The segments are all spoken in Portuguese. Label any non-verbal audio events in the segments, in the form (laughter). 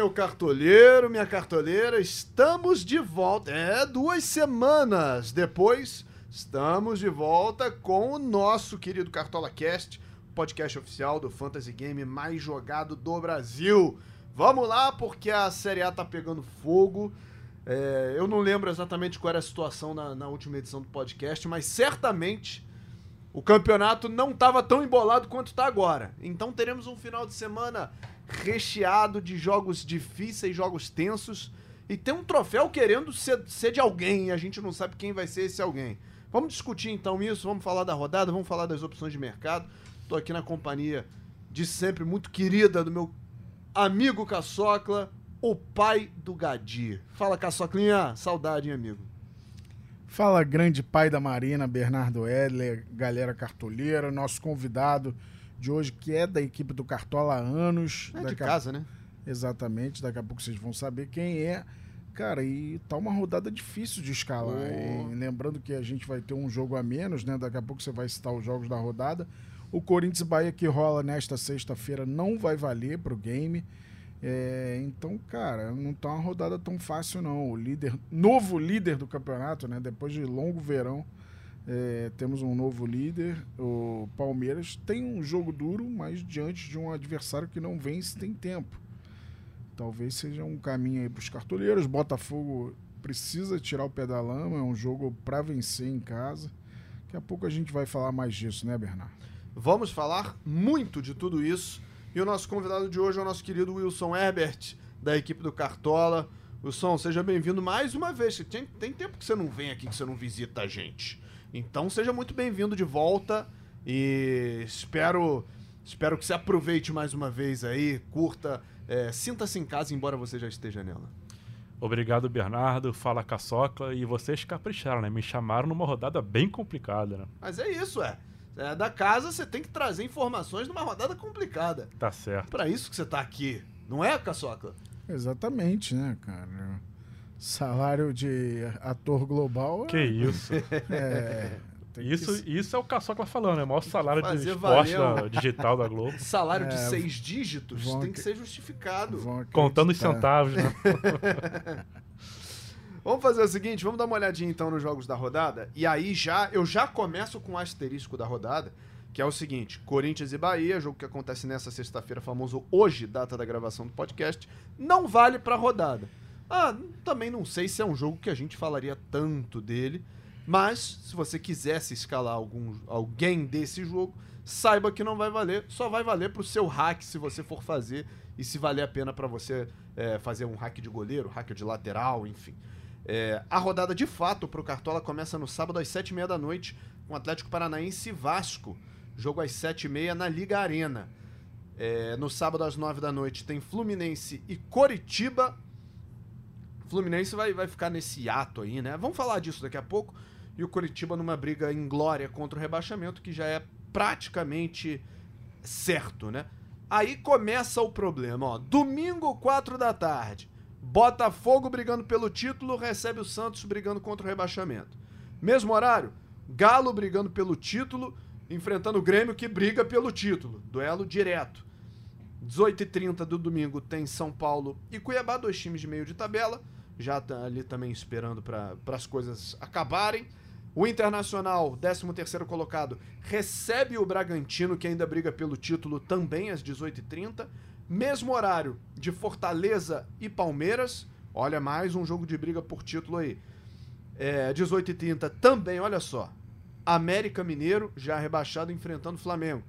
Meu cartoleiro, minha cartoleira, estamos de volta. É, duas semanas depois, estamos de volta com o nosso querido Cartola Cast, podcast oficial do Fantasy Game mais jogado do Brasil. Vamos lá, porque a Série A tá pegando fogo. É, eu não lembro exatamente qual era a situação na, na última edição do podcast, mas certamente o campeonato não estava tão embolado quanto está agora. Então teremos um final de semana recheado de jogos difíceis, jogos tensos. E tem um troféu querendo ser, ser, de alguém e a gente não sabe quem vai ser esse alguém. Vamos discutir então isso, vamos falar da rodada, vamos falar das opções de mercado. Estou aqui na companhia de sempre muito querida do meu amigo Caçocla, o pai do Gadi. Fala, Caçoclinha, saudade, hein, amigo? Fala, grande pai da Marina, Bernardo Edler, galera cartoleira, nosso convidado de hoje, que é da equipe do Cartola há anos. É de casa, a... né? Exatamente, daqui a pouco vocês vão saber quem é. Cara, e tá uma rodada difícil de escalar. Oh. lembrando que a gente vai ter um jogo a menos, né? Daqui a pouco você vai citar os jogos da rodada. O Corinthians Bahia que rola nesta sexta-feira não vai valer pro game. É, então, cara, não tá uma rodada tão fácil, não. O líder, novo líder do campeonato, né? Depois de longo verão, é, temos um novo líder, o Palmeiras. Tem um jogo duro, mas diante de um adversário que não vence, tem tempo. Talvez seja um caminho aí para os cartoleiros. Botafogo precisa tirar o pé da lama, é um jogo para vencer em casa. Daqui a pouco a gente vai falar mais disso, né, Bernardo? Vamos falar muito de tudo isso. E o nosso convidado de hoje é o nosso querido Wilson Herbert, da equipe do Cartola. Wilson, seja bem-vindo mais uma vez. Tem, tem tempo que você não vem aqui, que você não visita a gente. Então seja muito bem-vindo de volta e espero espero que você aproveite mais uma vez aí, curta, é, sinta-se em casa, embora você já esteja nela. Obrigado, Bernardo. Fala Caçoca. E vocês capricharam, né? Me chamaram numa rodada bem complicada, né? Mas é isso, é. é da casa, você tem que trazer informações numa rodada complicada. Tá certo. Para isso que você tá aqui, não é, Caçoca? Exatamente, né, cara? Salário de ator global. Que isso. (laughs) É, isso, que... isso é o Caçocla falando, é o maior salário de esporte da, (laughs) digital da Globo. Salário de é, seis dígitos tem que ser justificado. Contando os centavos, né? (laughs) vamos fazer o seguinte, vamos dar uma olhadinha então nos jogos da rodada. E aí já eu já começo com o asterisco da rodada, que é o seguinte: Corinthians e Bahia, jogo que acontece nessa sexta-feira, famoso hoje, data da gravação do podcast, não vale para rodada. Ah, também não sei se é um jogo que a gente falaria tanto dele, mas se você quisesse escalar algum, alguém desse jogo, saiba que não vai valer, só vai valer para o seu hack se você for fazer e se valer a pena para você é, fazer um hack de goleiro, hack de lateral, enfim. É, a rodada de fato para o Cartola começa no sábado às sete e meia da noite com Atlético Paranaense e Vasco. Jogo às sete e meia na Liga Arena. É, no sábado às nove da noite tem Fluminense e Coritiba Fluminense vai, vai ficar nesse ato aí, né? Vamos falar disso daqui a pouco. E o Curitiba numa briga em glória contra o rebaixamento, que já é praticamente certo, né? Aí começa o problema, ó. Domingo, 4 da tarde. Botafogo brigando pelo título, recebe o Santos brigando contra o rebaixamento. Mesmo horário, Galo brigando pelo título, enfrentando o Grêmio que briga pelo título. Duelo direto. 18h30 do domingo tem São Paulo e Cuiabá, dois times de meio de tabela já tá ali também esperando para as coisas acabarem. O Internacional, 13º colocado, recebe o Bragantino, que ainda briga pelo título, também às 18h30. Mesmo horário de Fortaleza e Palmeiras. Olha, mais um jogo de briga por título aí. É, 18h30 também, olha só. América Mineiro, já rebaixado, enfrentando o Flamengo.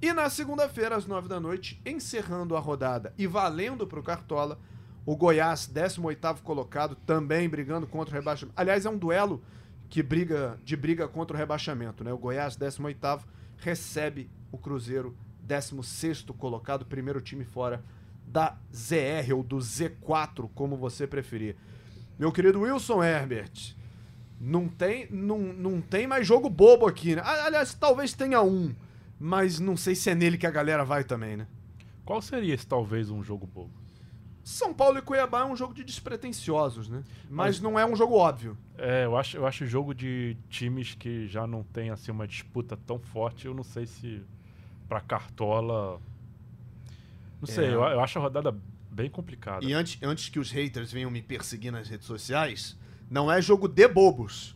E na segunda-feira, às 9 da noite, encerrando a rodada e valendo para o Cartola, o Goiás, 18º colocado, também brigando contra o rebaixamento. Aliás, é um duelo que briga de briga contra o rebaixamento, né? O Goiás, 18º, recebe o Cruzeiro, 16º colocado, primeiro time fora da ZR ou do Z4, como você preferir. Meu querido Wilson Herbert, não tem, não, não tem mais jogo bobo aqui, né? Aliás, talvez tenha um, mas não sei se é nele que a galera vai também, né? Qual seria esse talvez um jogo bobo? São Paulo e Cuiabá é um jogo de despretensiosos, né? Mas, Mas não é um jogo óbvio. É, eu acho, eu acho jogo de times que já não tem assim uma disputa tão forte. Eu não sei se para Cartola Não sei, É. eu, eu acho a rodada bem complicada. E antes, antes que os haters venham me perseguir nas redes sociais, não é jogo de bobos.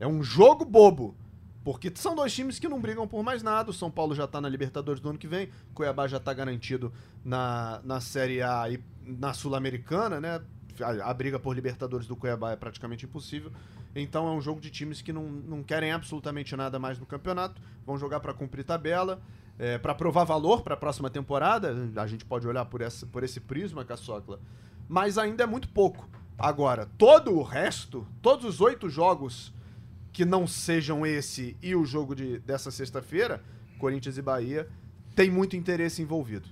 É um jogo bobo. Porque são dois times que não brigam por mais nada. O São Paulo já tá na Libertadores do ano que vem. Cuiabá já tá garantido na, na Série A e na Sul-Americana, né? A, a briga por Libertadores do Cuiabá é praticamente impossível. Então é um jogo de times que não, não querem absolutamente nada mais no campeonato. Vão jogar para cumprir tabela. É, para provar valor para a próxima temporada, a gente pode olhar por, essa, por esse prisma, Caçocla, mas ainda é muito pouco. Agora, todo o resto, todos os oito jogos que não sejam esse e o jogo de, dessa sexta-feira, Corinthians e Bahia, tem muito interesse envolvido.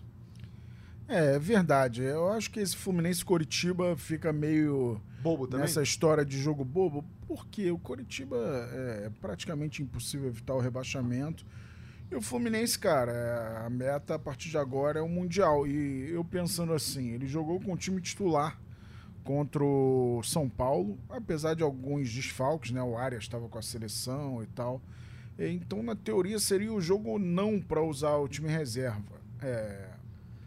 É, é verdade. Eu acho que esse Fluminense Coritiba fica meio Bobo também? nessa história de jogo bobo, porque o Coritiba é praticamente impossível evitar o rebaixamento. E o Fluminense, cara, é, a meta a partir de agora é o Mundial. E eu pensando assim, ele jogou com o time titular contra o São Paulo, apesar de alguns desfalques, né? O Arias estava com a seleção e tal. Então, na teoria, seria o jogo não para usar o time reserva. É,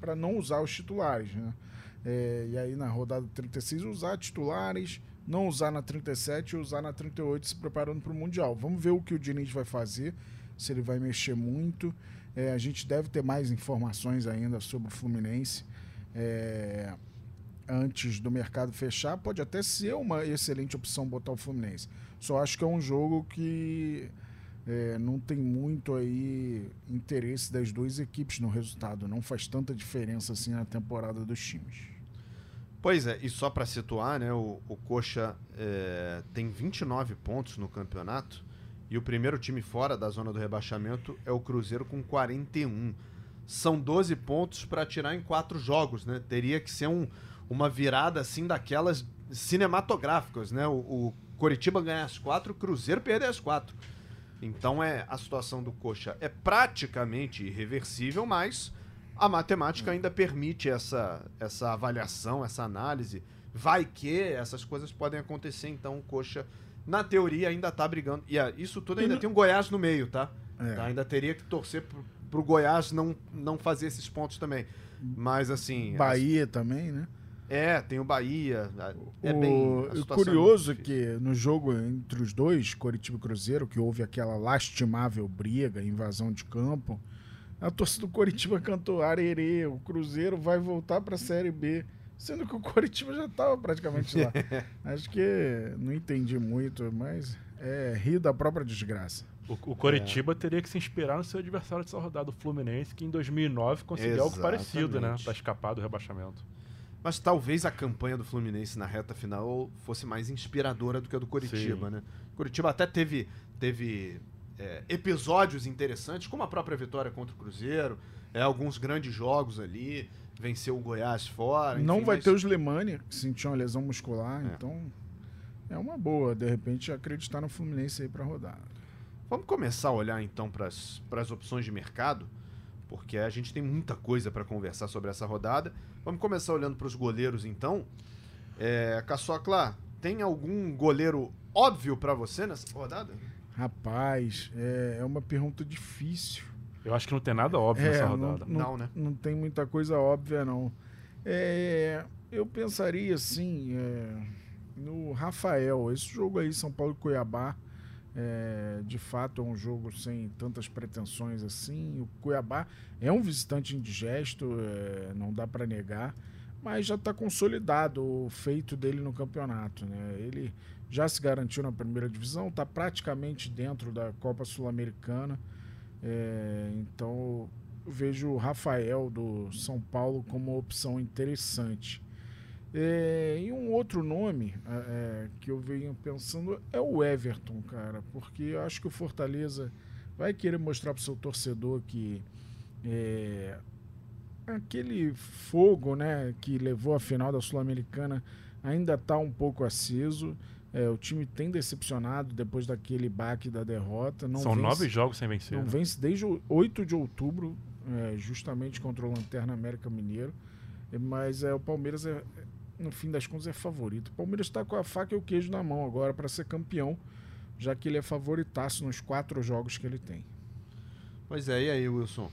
para não usar os titulares, né? É, e aí na rodada 36 usar titulares, não usar na 37 e usar na 38 se preparando para o Mundial. Vamos ver o que o Diniz vai fazer, se ele vai mexer muito. É, a gente deve ter mais informações ainda sobre o Fluminense é, antes do mercado fechar. Pode até ser uma excelente opção botar o Fluminense. Só acho que é um jogo que é, não tem muito aí interesse das duas equipes no resultado. Não faz tanta diferença assim na temporada dos times. Pois é, e só para situar, né, o, o Coxa é, tem 29 pontos no campeonato e o primeiro time fora da zona do rebaixamento é o Cruzeiro com 41. São 12 pontos para tirar em quatro jogos, né? Teria que ser um, uma virada assim daquelas cinematográficas, né? O, o Coritiba ganhar as quatro, o Cruzeiro perder as quatro. Então é a situação do Coxa é praticamente irreversível, mas a matemática ainda permite essa, essa avaliação, essa análise. Vai que essas coisas podem acontecer, então o Coxa, na teoria, ainda tá brigando. E ah, isso tudo ainda tem um Goiás no meio, tá? É. Tá, Ainda teria que torcer pro, pro Goiás não, não fazer esses pontos também. Mas assim. Bahia também, né? É, tem o Bahia. É o, bem. curioso é é que no jogo entre os dois, Coritiba e Cruzeiro, que houve aquela lastimável briga, invasão de campo, a torcida do Coritiba (laughs) cantou Arerê, o Cruzeiro vai voltar para a Série B, sendo que o Coritiba já estava praticamente lá. (laughs) Acho que não entendi muito, mas é rir da própria desgraça. O, o Coritiba teria que se inspirar no seu adversário dessa rodada, o Fluminense, que em 2009 conseguiu algo parecido, né? Exatamente. Pra escapar do rebaixamento. Mas talvez a campanha do Fluminense na reta final fosse mais inspiradora do que a do Coritiba, Sim. né? Coritiba até teve, teve é, episódios interessantes, como a própria vitória contra o Cruzeiro, é, alguns grandes jogos ali, venceu o Goiás fora. não enfim, vai mas- ter o Slimani, que sentiu uma lesão muscular, É. então é uma boa, de repente, acreditar no Fluminense aí para rodar. Vamos começar a olhar então para as opções de mercado, porque a gente tem muita coisa para conversar sobre essa rodada. Vamos começar olhando para os goleiros então. É, Caçocla, tem algum goleiro óbvio para você nessa rodada? Rapaz, é, é uma pergunta difícil. Eu acho que não tem nada óbvio É, nessa não- rodada. Não, Não, né? não tem muita coisa óbvia, não. É, eu pensaria assim, é, no Rafael. Esse jogo aí, São Paulo e Cuiabá, é, de fato é um jogo sem tantas pretensões assim. O Cuiabá é um visitante indigesto, é, não dá para negar, mas já está consolidado o feito dele no campeonato. Né? Ele já se garantiu na primeira divisão, está praticamente dentro da Copa Sul-Americana. É, então vejo o Rafael do São Paulo como uma opção interessante. É, e um outro nome é, é, que eu venho pensando é o Everton, cara, porque eu acho que o Fortaleza vai querer mostrar para o seu torcedor que é, aquele fogo né, que levou à final da Sul-Americana ainda está um pouco aceso. É, o time tem decepcionado depois daquele baque da derrota. Não São vence- nove jogos sem vencer. não né? vence desde o 8 de outubro, é, justamente contra o Lanterna América Mineiro. É, Mas é, o Palmeiras, é, no fim das contas, é favorito. O Palmeiras está com a faca e o queijo na mão agora para ser campeão, já que ele é favoritaço nos quatro jogos que ele tem. Pois é, e aí, Wilson?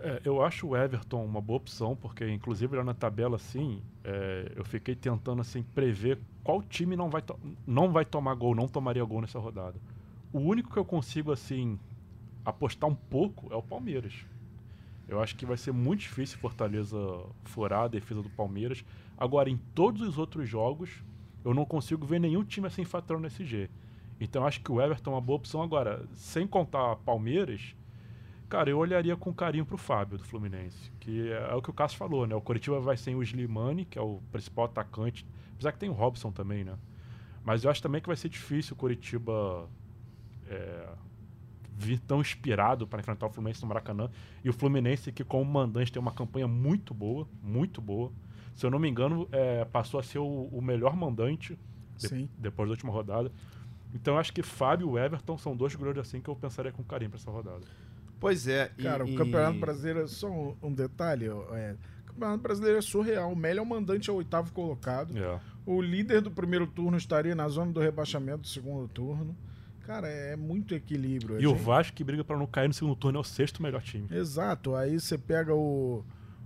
É, eu acho o Everton uma boa opção, porque inclusive lá na tabela, assim, é, eu fiquei tentando assim prever qual time não vai, não vai tomar gol, não tomaria gol nessa rodada. O único que eu consigo, assim, apostar um pouco é o Palmeiras. Eu acho que vai ser muito difícil Fortaleza furar a defesa do Palmeiras. Agora, em todos os outros jogos, eu não consigo ver nenhum time assim faturando SG. Então, acho que o Everton é uma boa opção. Agora, sem contar Palmeiras, cara, eu olharia com carinho pro Fábio do Fluminense. Que é, é o que o Cássio falou, né? O Curitiba vai sem o Slimani, que é o principal atacante. Apesar que tem o Robson também, né? Mas eu acho também que vai ser difícil o Curitiba é, vir tão inspirado para enfrentar o Fluminense no Maracanã. E o Fluminense, que como mandante tem uma campanha muito boa, muito boa. Se eu não me engano, é, passou a ser o, o melhor mandante de, depois da última rodada. Então eu acho que Fábio e Everton são dois goleiros assim que eu pensaria com carinho para essa rodada. Pois é. Cara, e, o Campeonato Brasileiro, só um, um detalhe, é, o Campeonato Brasileiro é surreal. O Melo é o mandante ao oitavo colocado. É. O líder do primeiro turno estaria na zona do rebaixamento do segundo turno. Cara, é muito equilíbrio. E o Vasco que briga para não cair no segundo turno é o sexto melhor time. Exato. Aí você pega o,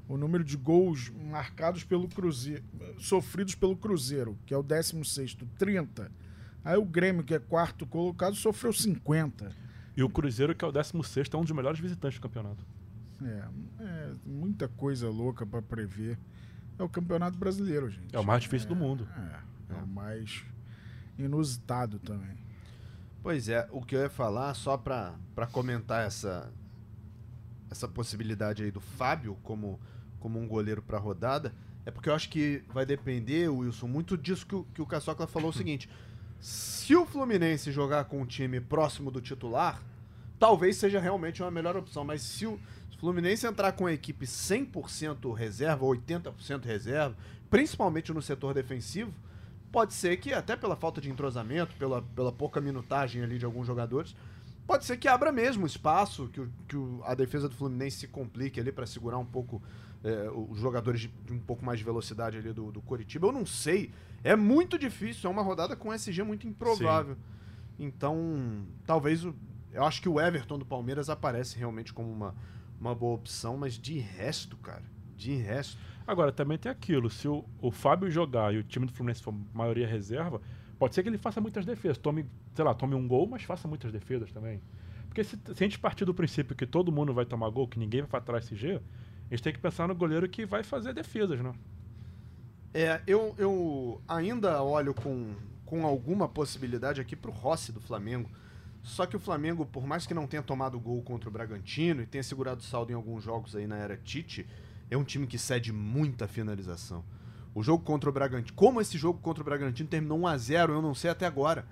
o número de gols marcados pelo Cruzeiro, sofridos pelo Cruzeiro, que é o 16 30. Aí o Grêmio, que é quarto colocado, sofreu 50. E o Cruzeiro, que é o 16 é um dos melhores visitantes do campeonato. É, é muita coisa louca para prever. É o campeonato brasileiro, gente. É o mais difícil é, do mundo. É, é o mais inusitado também. Pois é, o que eu ia falar, só para comentar essa, essa possibilidade aí do Fábio como, como um goleiro para rodada, é porque eu acho que vai depender, Wilson, muito disso que o, que o Caçocla falou o seguinte. Se o Fluminense jogar com um time próximo do titular, talvez seja realmente uma melhor opção. Mas se o Fluminense entrar com a equipe 100% reserva, 80% reserva, principalmente no setor defensivo, Pode ser que, até pela falta de entrosamento, pela, pela pouca minutagem ali de alguns jogadores, pode ser que abra mesmo espaço, que, o, que o, a defesa do Fluminense se complique ali para segurar um pouco é, os jogadores de, de, um pouco mais de velocidade ali do, do Coritiba. Eu não sei. É muito difícil, é uma rodada com SG muito improvável. Sim. Então, talvez o, eu acho que o Everton do Palmeiras aparece realmente como uma, uma boa opção, mas de resto, cara, de resto. Agora, também tem aquilo, se o, o Fábio jogar e o time do Fluminense for maioria reserva, pode ser que ele faça muitas defesas. Tome, sei lá, tome um gol, mas faça muitas defesas também. Porque se, se a gente partir do princípio que todo mundo vai tomar gol, que ninguém vai faturar SG, a gente tem que pensar no goleiro que vai fazer defesas, né? É, eu, eu ainda olho com, com alguma possibilidade aqui pro Rossi do Flamengo. Só que o Flamengo, por mais que não tenha tomado gol contra o Bragantino e tenha segurado saldo em alguns jogos aí na era Tite, é um time que cede muita finalização. O jogo contra o Bragantino, como esse jogo contra o Bragantino terminou 1 a 0, eu não sei até agora.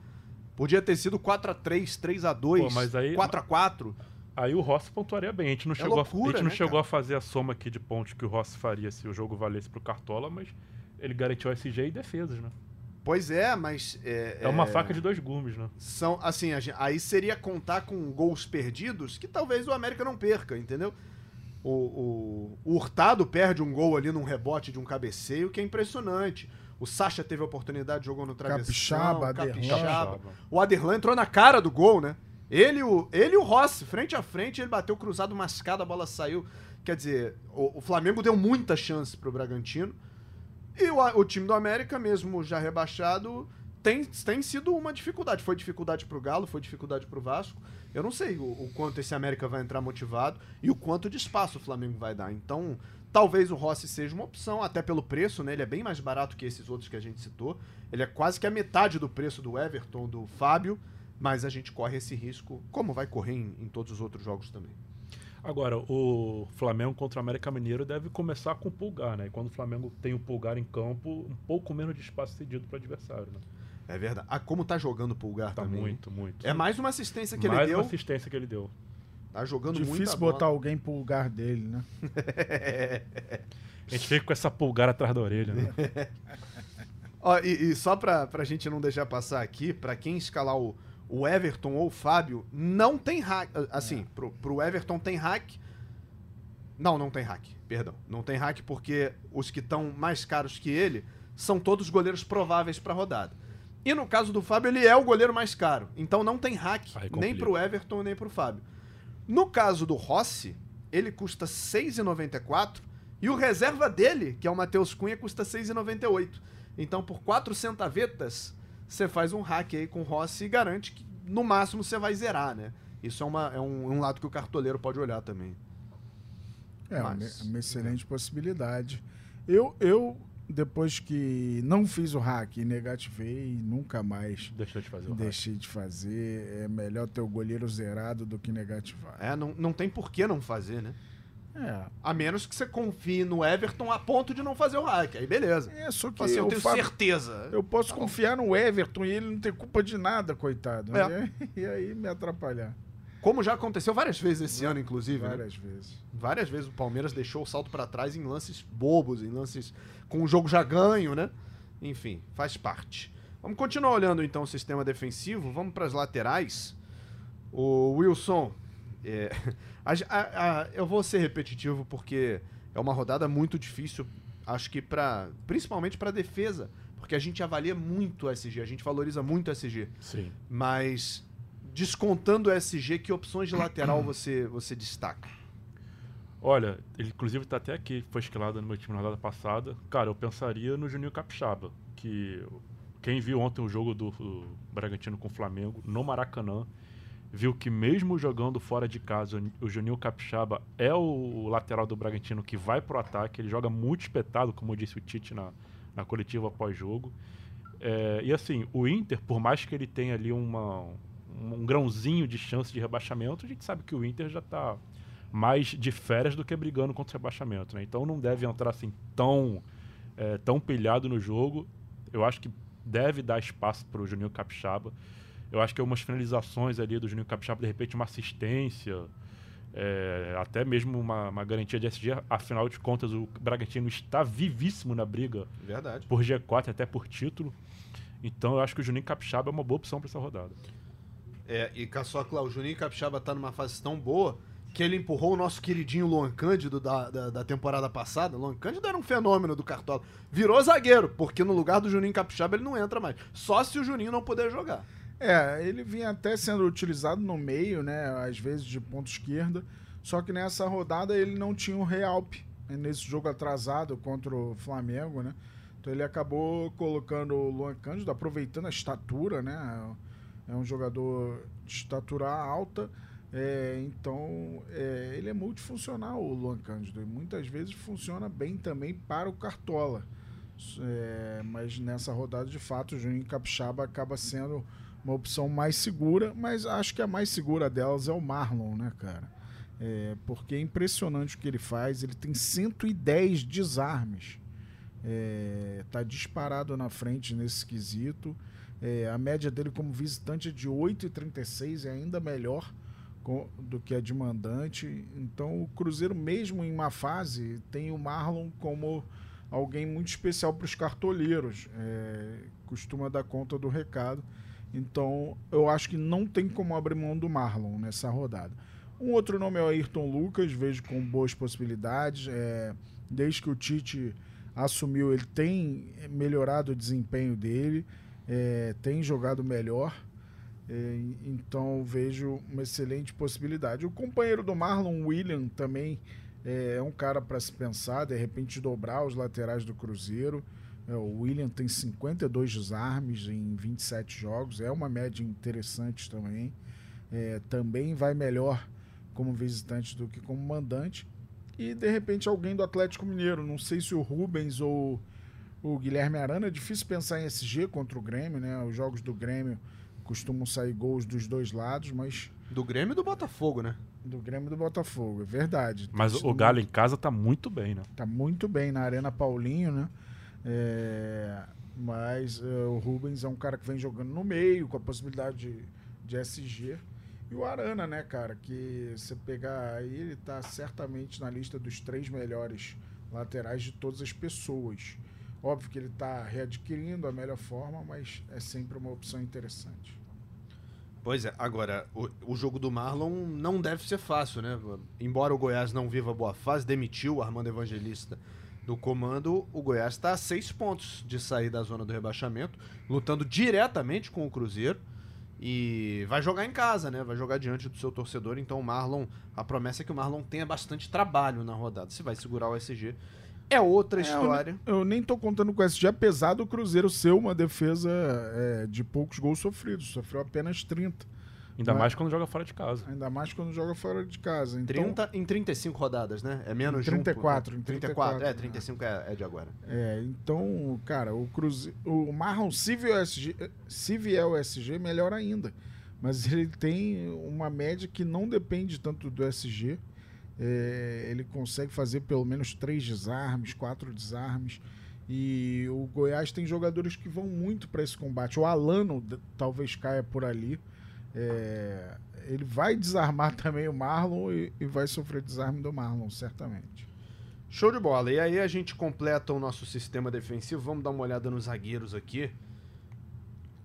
Podia ter sido 4 a 3, 3 a 2, Pô, mas aí, 4 a 4. Aí o Rossi pontuaria bem. A gente não, é chegou, loucura, a, a, gente não né, chegou a fazer a soma aqui de pontos que o Rossi faria se o jogo valesse pro Cartola, mas ele garantiu SG e defesas, né? Pois é, mas. É, é uma é... faca de dois gumes, né? São, assim, aí seria contar com gols perdidos que talvez o América não perca, entendeu? O, o, o, Hurtado perde um gol ali num rebote de um cabeceio que é impressionante. O Sacha teve a oportunidade, jogou no travessão. Capixaba, Capixaba. O Aderlan entrou na cara do gol, né? Ele, o, ele e o Rossi, frente a frente, ele bateu cruzado, mascado, a bola saiu. Quer dizer, o, o Flamengo deu muita chance pro Bragantino. E o, o time do América, mesmo já rebaixado, tem, tem sido uma dificuldade. Foi dificuldade pro Galo, foi dificuldade pro Vasco. Eu não sei o, o, quanto esse América vai entrar motivado e o quanto de espaço o Flamengo vai dar. Então, talvez o Rossi seja uma opção, até pelo preço, né? Ele é bem mais barato que esses outros que a gente citou. Ele é quase que a metade do preço do Everton, do Fábio, mas a gente corre esse risco, como vai correr em, em todos os outros jogos também. Agora, o Flamengo contra o América Mineiro deve começar com o Pulgar, né? E quando o Flamengo tem o Pulgar em campo, um pouco menos de espaço cedido para o adversário, né? É verdade. Ah, como tá jogando o Pulgar tá também. muito, muito. É mais uma assistência que mais ele deu. Mais uma assistência que ele deu. Tá jogando muito. Difícil botar alguém pro lugar dele, né? a gente fica com essa pulgar atrás da orelha, né? (laughs) Ó, e, e, só pra, pra gente não deixar passar aqui, pra quem escalar o, o Everton ou o Fábio, não tem hack. Assim, é. pro, pro Everton tem hack. Não, não tem hack, perdão. Não tem hack porque os que estão mais caros que ele são todos goleiros prováveis pra rodada. E no caso do Fábio, ele é o goleiro mais caro. Então não tem hack nem pro Everton nem pro Fábio. No caso do Rossi, ele custa 6,94 e o reserva dele, que é o Matheus Cunha, custa 6,98. Então, por 4 centavetas, você faz um hack aí com o Rossi e garante que no máximo você vai zerar, né? Isso é, uma, é um, um lado que o cartoleiro pode olhar também. É Mas, uma, uma excelente possibilidade. Eu, eu, depois que não fiz o hack e negativei, nunca mais Deixou de fazer deixei hack. de fazer. É melhor ter o goleiro zerado do que negativar. É, não, não tem por que não fazer, né? É. A menos que você confie no Everton a ponto de não fazer o hack. Aí beleza. É, só que assim, eu, eu tenho certeza. Eu posso tá confiar no Everton e ele não ter culpa de nada, coitado. É. (laughs) E, aí me atrapalhar. Como já aconteceu várias vezes esse ano, inclusive. Né? Várias né? vezes. Várias vezes o Palmeiras deixou o salto para trás em lances bobos, em lances com o jogo já ganho, né? Enfim, faz parte. Vamos continuar olhando então o sistema defensivo. Vamos para as laterais. O Wilson. É, (laughs) a, a, a, eu vou ser repetitivo porque é uma rodada muito difícil. Acho que para, principalmente para defesa, porque a gente avalia muito o SG, a gente valoriza muito o SG. Sim. Mas descontando o SG, que opções de lateral você, você destaca? Olha, ele inclusive está até aqui, foi escalado no meu time na rodada passada. Cara, eu pensaria no Juninho Capixaba, que quem viu ontem o jogo do, do Bragantino com o Flamengo no Maracanã, viu que mesmo jogando fora de casa, o Juninho Capixaba é o lateral do Bragantino que vai pro ataque, ele joga muito espetado, como disse o Tite na, na coletiva após jogo. É, e assim, o Inter, por mais que ele tenha ali uma, um grãozinho de chance de rebaixamento, a gente sabe que o Inter já está mais de férias do que brigando contra o rebaixamento. Né? Então não deve entrar assim tão, é, tão pilhado no jogo. Eu acho que deve dar espaço para o Juninho Capixaba. Eu acho que umas finalizações ali do Juninho Capixaba, de repente uma assistência, é, até mesmo uma, uma, garantia de SG. Afinal de contas, o Bragantino está vivíssimo na briga Verdade. por G4 até por título. Então eu acho que o Juninho Capixaba é uma boa opção para essa rodada. É, e Caçocla, o Juninho Capixaba tá numa fase tão boa que ele empurrou o nosso queridinho Luan Cândido da, da, da, temporada passada. Luan Cândido era um fenômeno do Cartola. Virou zagueiro, porque no lugar do Juninho Capixaba ele não entra mais. Só se o Juninho não puder jogar. É, ele vinha até sendo utilizado no meio, né? Às vezes de ponta esquerda. Só que nessa rodada ele não tinha o Realp né, nesse jogo atrasado contra o Flamengo, né? Então ele acabou colocando o Luan Cândido, aproveitando a estatura, né? É um jogador de estatura alta. É, então, é, ele é multifuncional, o Luan Cândido. E muitas vezes funciona bem também para o Cartola. É, mas nessa rodada, de fato, o Juninho Capixaba acaba sendo uma opção mais segura. Mas acho que a mais segura delas é o Marlon, né, cara? É, porque é impressionante o que ele faz. Ele tem 110 desarmes. É, tá disparado na frente nesse quesito. É, a média dele como visitante é de 8,36, é ainda melhor com, do que a de mandante. Então o Cruzeiro, mesmo em uma fase, tem o Marlon como alguém muito especial para os cartoleiros. É, costuma dar conta do recado. Então eu acho que não tem como abrir mão do Marlon nessa rodada. Um outro nome é o Ayrton Lucas, vejo com boas possibilidades. É, desde que o Tite assumiu, ele tem melhorado o desempenho dele é, tem jogado melhor. É, então vejo uma excelente possibilidade. O companheiro do Marlon William também é, é um cara para se pensar, de repente dobrar os laterais do Cruzeiro. É, o William tem 52 desarmes em 27 jogos, é uma média interessante também. É, também vai melhor como visitante do que como mandante. E de repente alguém do Atlético Mineiro, não sei se o Rubens ou o Guilherme Arana. É difícil pensar em SG contra o Grêmio, né? Os jogos do Grêmio costumam sair gols dos dois lados, mas. Do Grêmio e do Botafogo, né? Do Grêmio e do Botafogo, é verdade. Mas o Galo muito... em casa tá muito bem, né? Tá muito bem na Arena Paulinho, né? É... Mas é, o Rubens é um cara que vem jogando no meio, com a possibilidade de, de SG. E o Arana, né, cara? Que você pegar aí, ele tá certamente na lista dos três melhores laterais de todas as pessoas. Óbvio que ele está readquirindo a melhor forma, mas é sempre uma opção interessante. Pois é, agora, o, o, jogo do Marlon não deve ser fácil, né? Embora o Goiás não viva boa fase, demitiu o Armando Evangelista do comando, o Goiás está a seis pontos de sair da zona do rebaixamento, lutando diretamente com o Cruzeiro. E vai jogar em casa, né? Vai jogar diante do seu torcedor. Então o Marlon, a promessa é que o Marlon tenha bastante trabalho na rodada. Se vai segurar o SG, é outra É, história. Eu, eu nem tô contando com o SG, apesar do Cruzeiro ser uma defesa é, de poucos gols sofridos. Sofreu apenas 30. Ainda Mas- mais quando joga fora de casa. Ainda mais quando joga fora de casa. Então, 30 em 35 rodadas, né? É menos de um, 34, né? em 34, 34, é, 35 é, é de agora. É, então, cara, o Cruzeiro, o Marlon, se vier o SG, se vier o SG, melhor ainda. Mas ele tem uma média que não depende tanto do SG. É, ele consegue fazer pelo menos três desarmes, quatro desarmes. E o Goiás tem jogadores que vão muito para esse combate. O Alano talvez caia por ali. É, ele vai desarmar (laughs) também o Marlon e, e vai sofrer desarme do Marlon, certamente. Show de bola. E aí a gente completa o nosso sistema defensivo. Vamos dar uma olhada nos zagueiros aqui.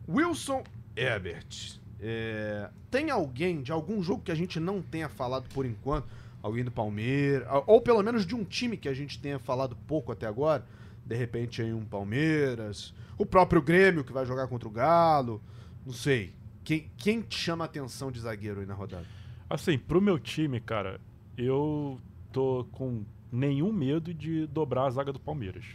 Wilson Herbert. É, tem alguém de algum jogo que a gente não tenha falado por enquanto? Alguém do Palmeiras? Ou pelo menos de um time que a gente tenha falado pouco até agora? De repente aí um Palmeiras. O próprio Grêmio que vai jogar contra o Galo. Não sei. Quem, quem te chama a atenção de zagueiro aí na rodada? Assim, pro meu time, cara, eu tô com nenhum medo de dobrar a zaga do Palmeiras.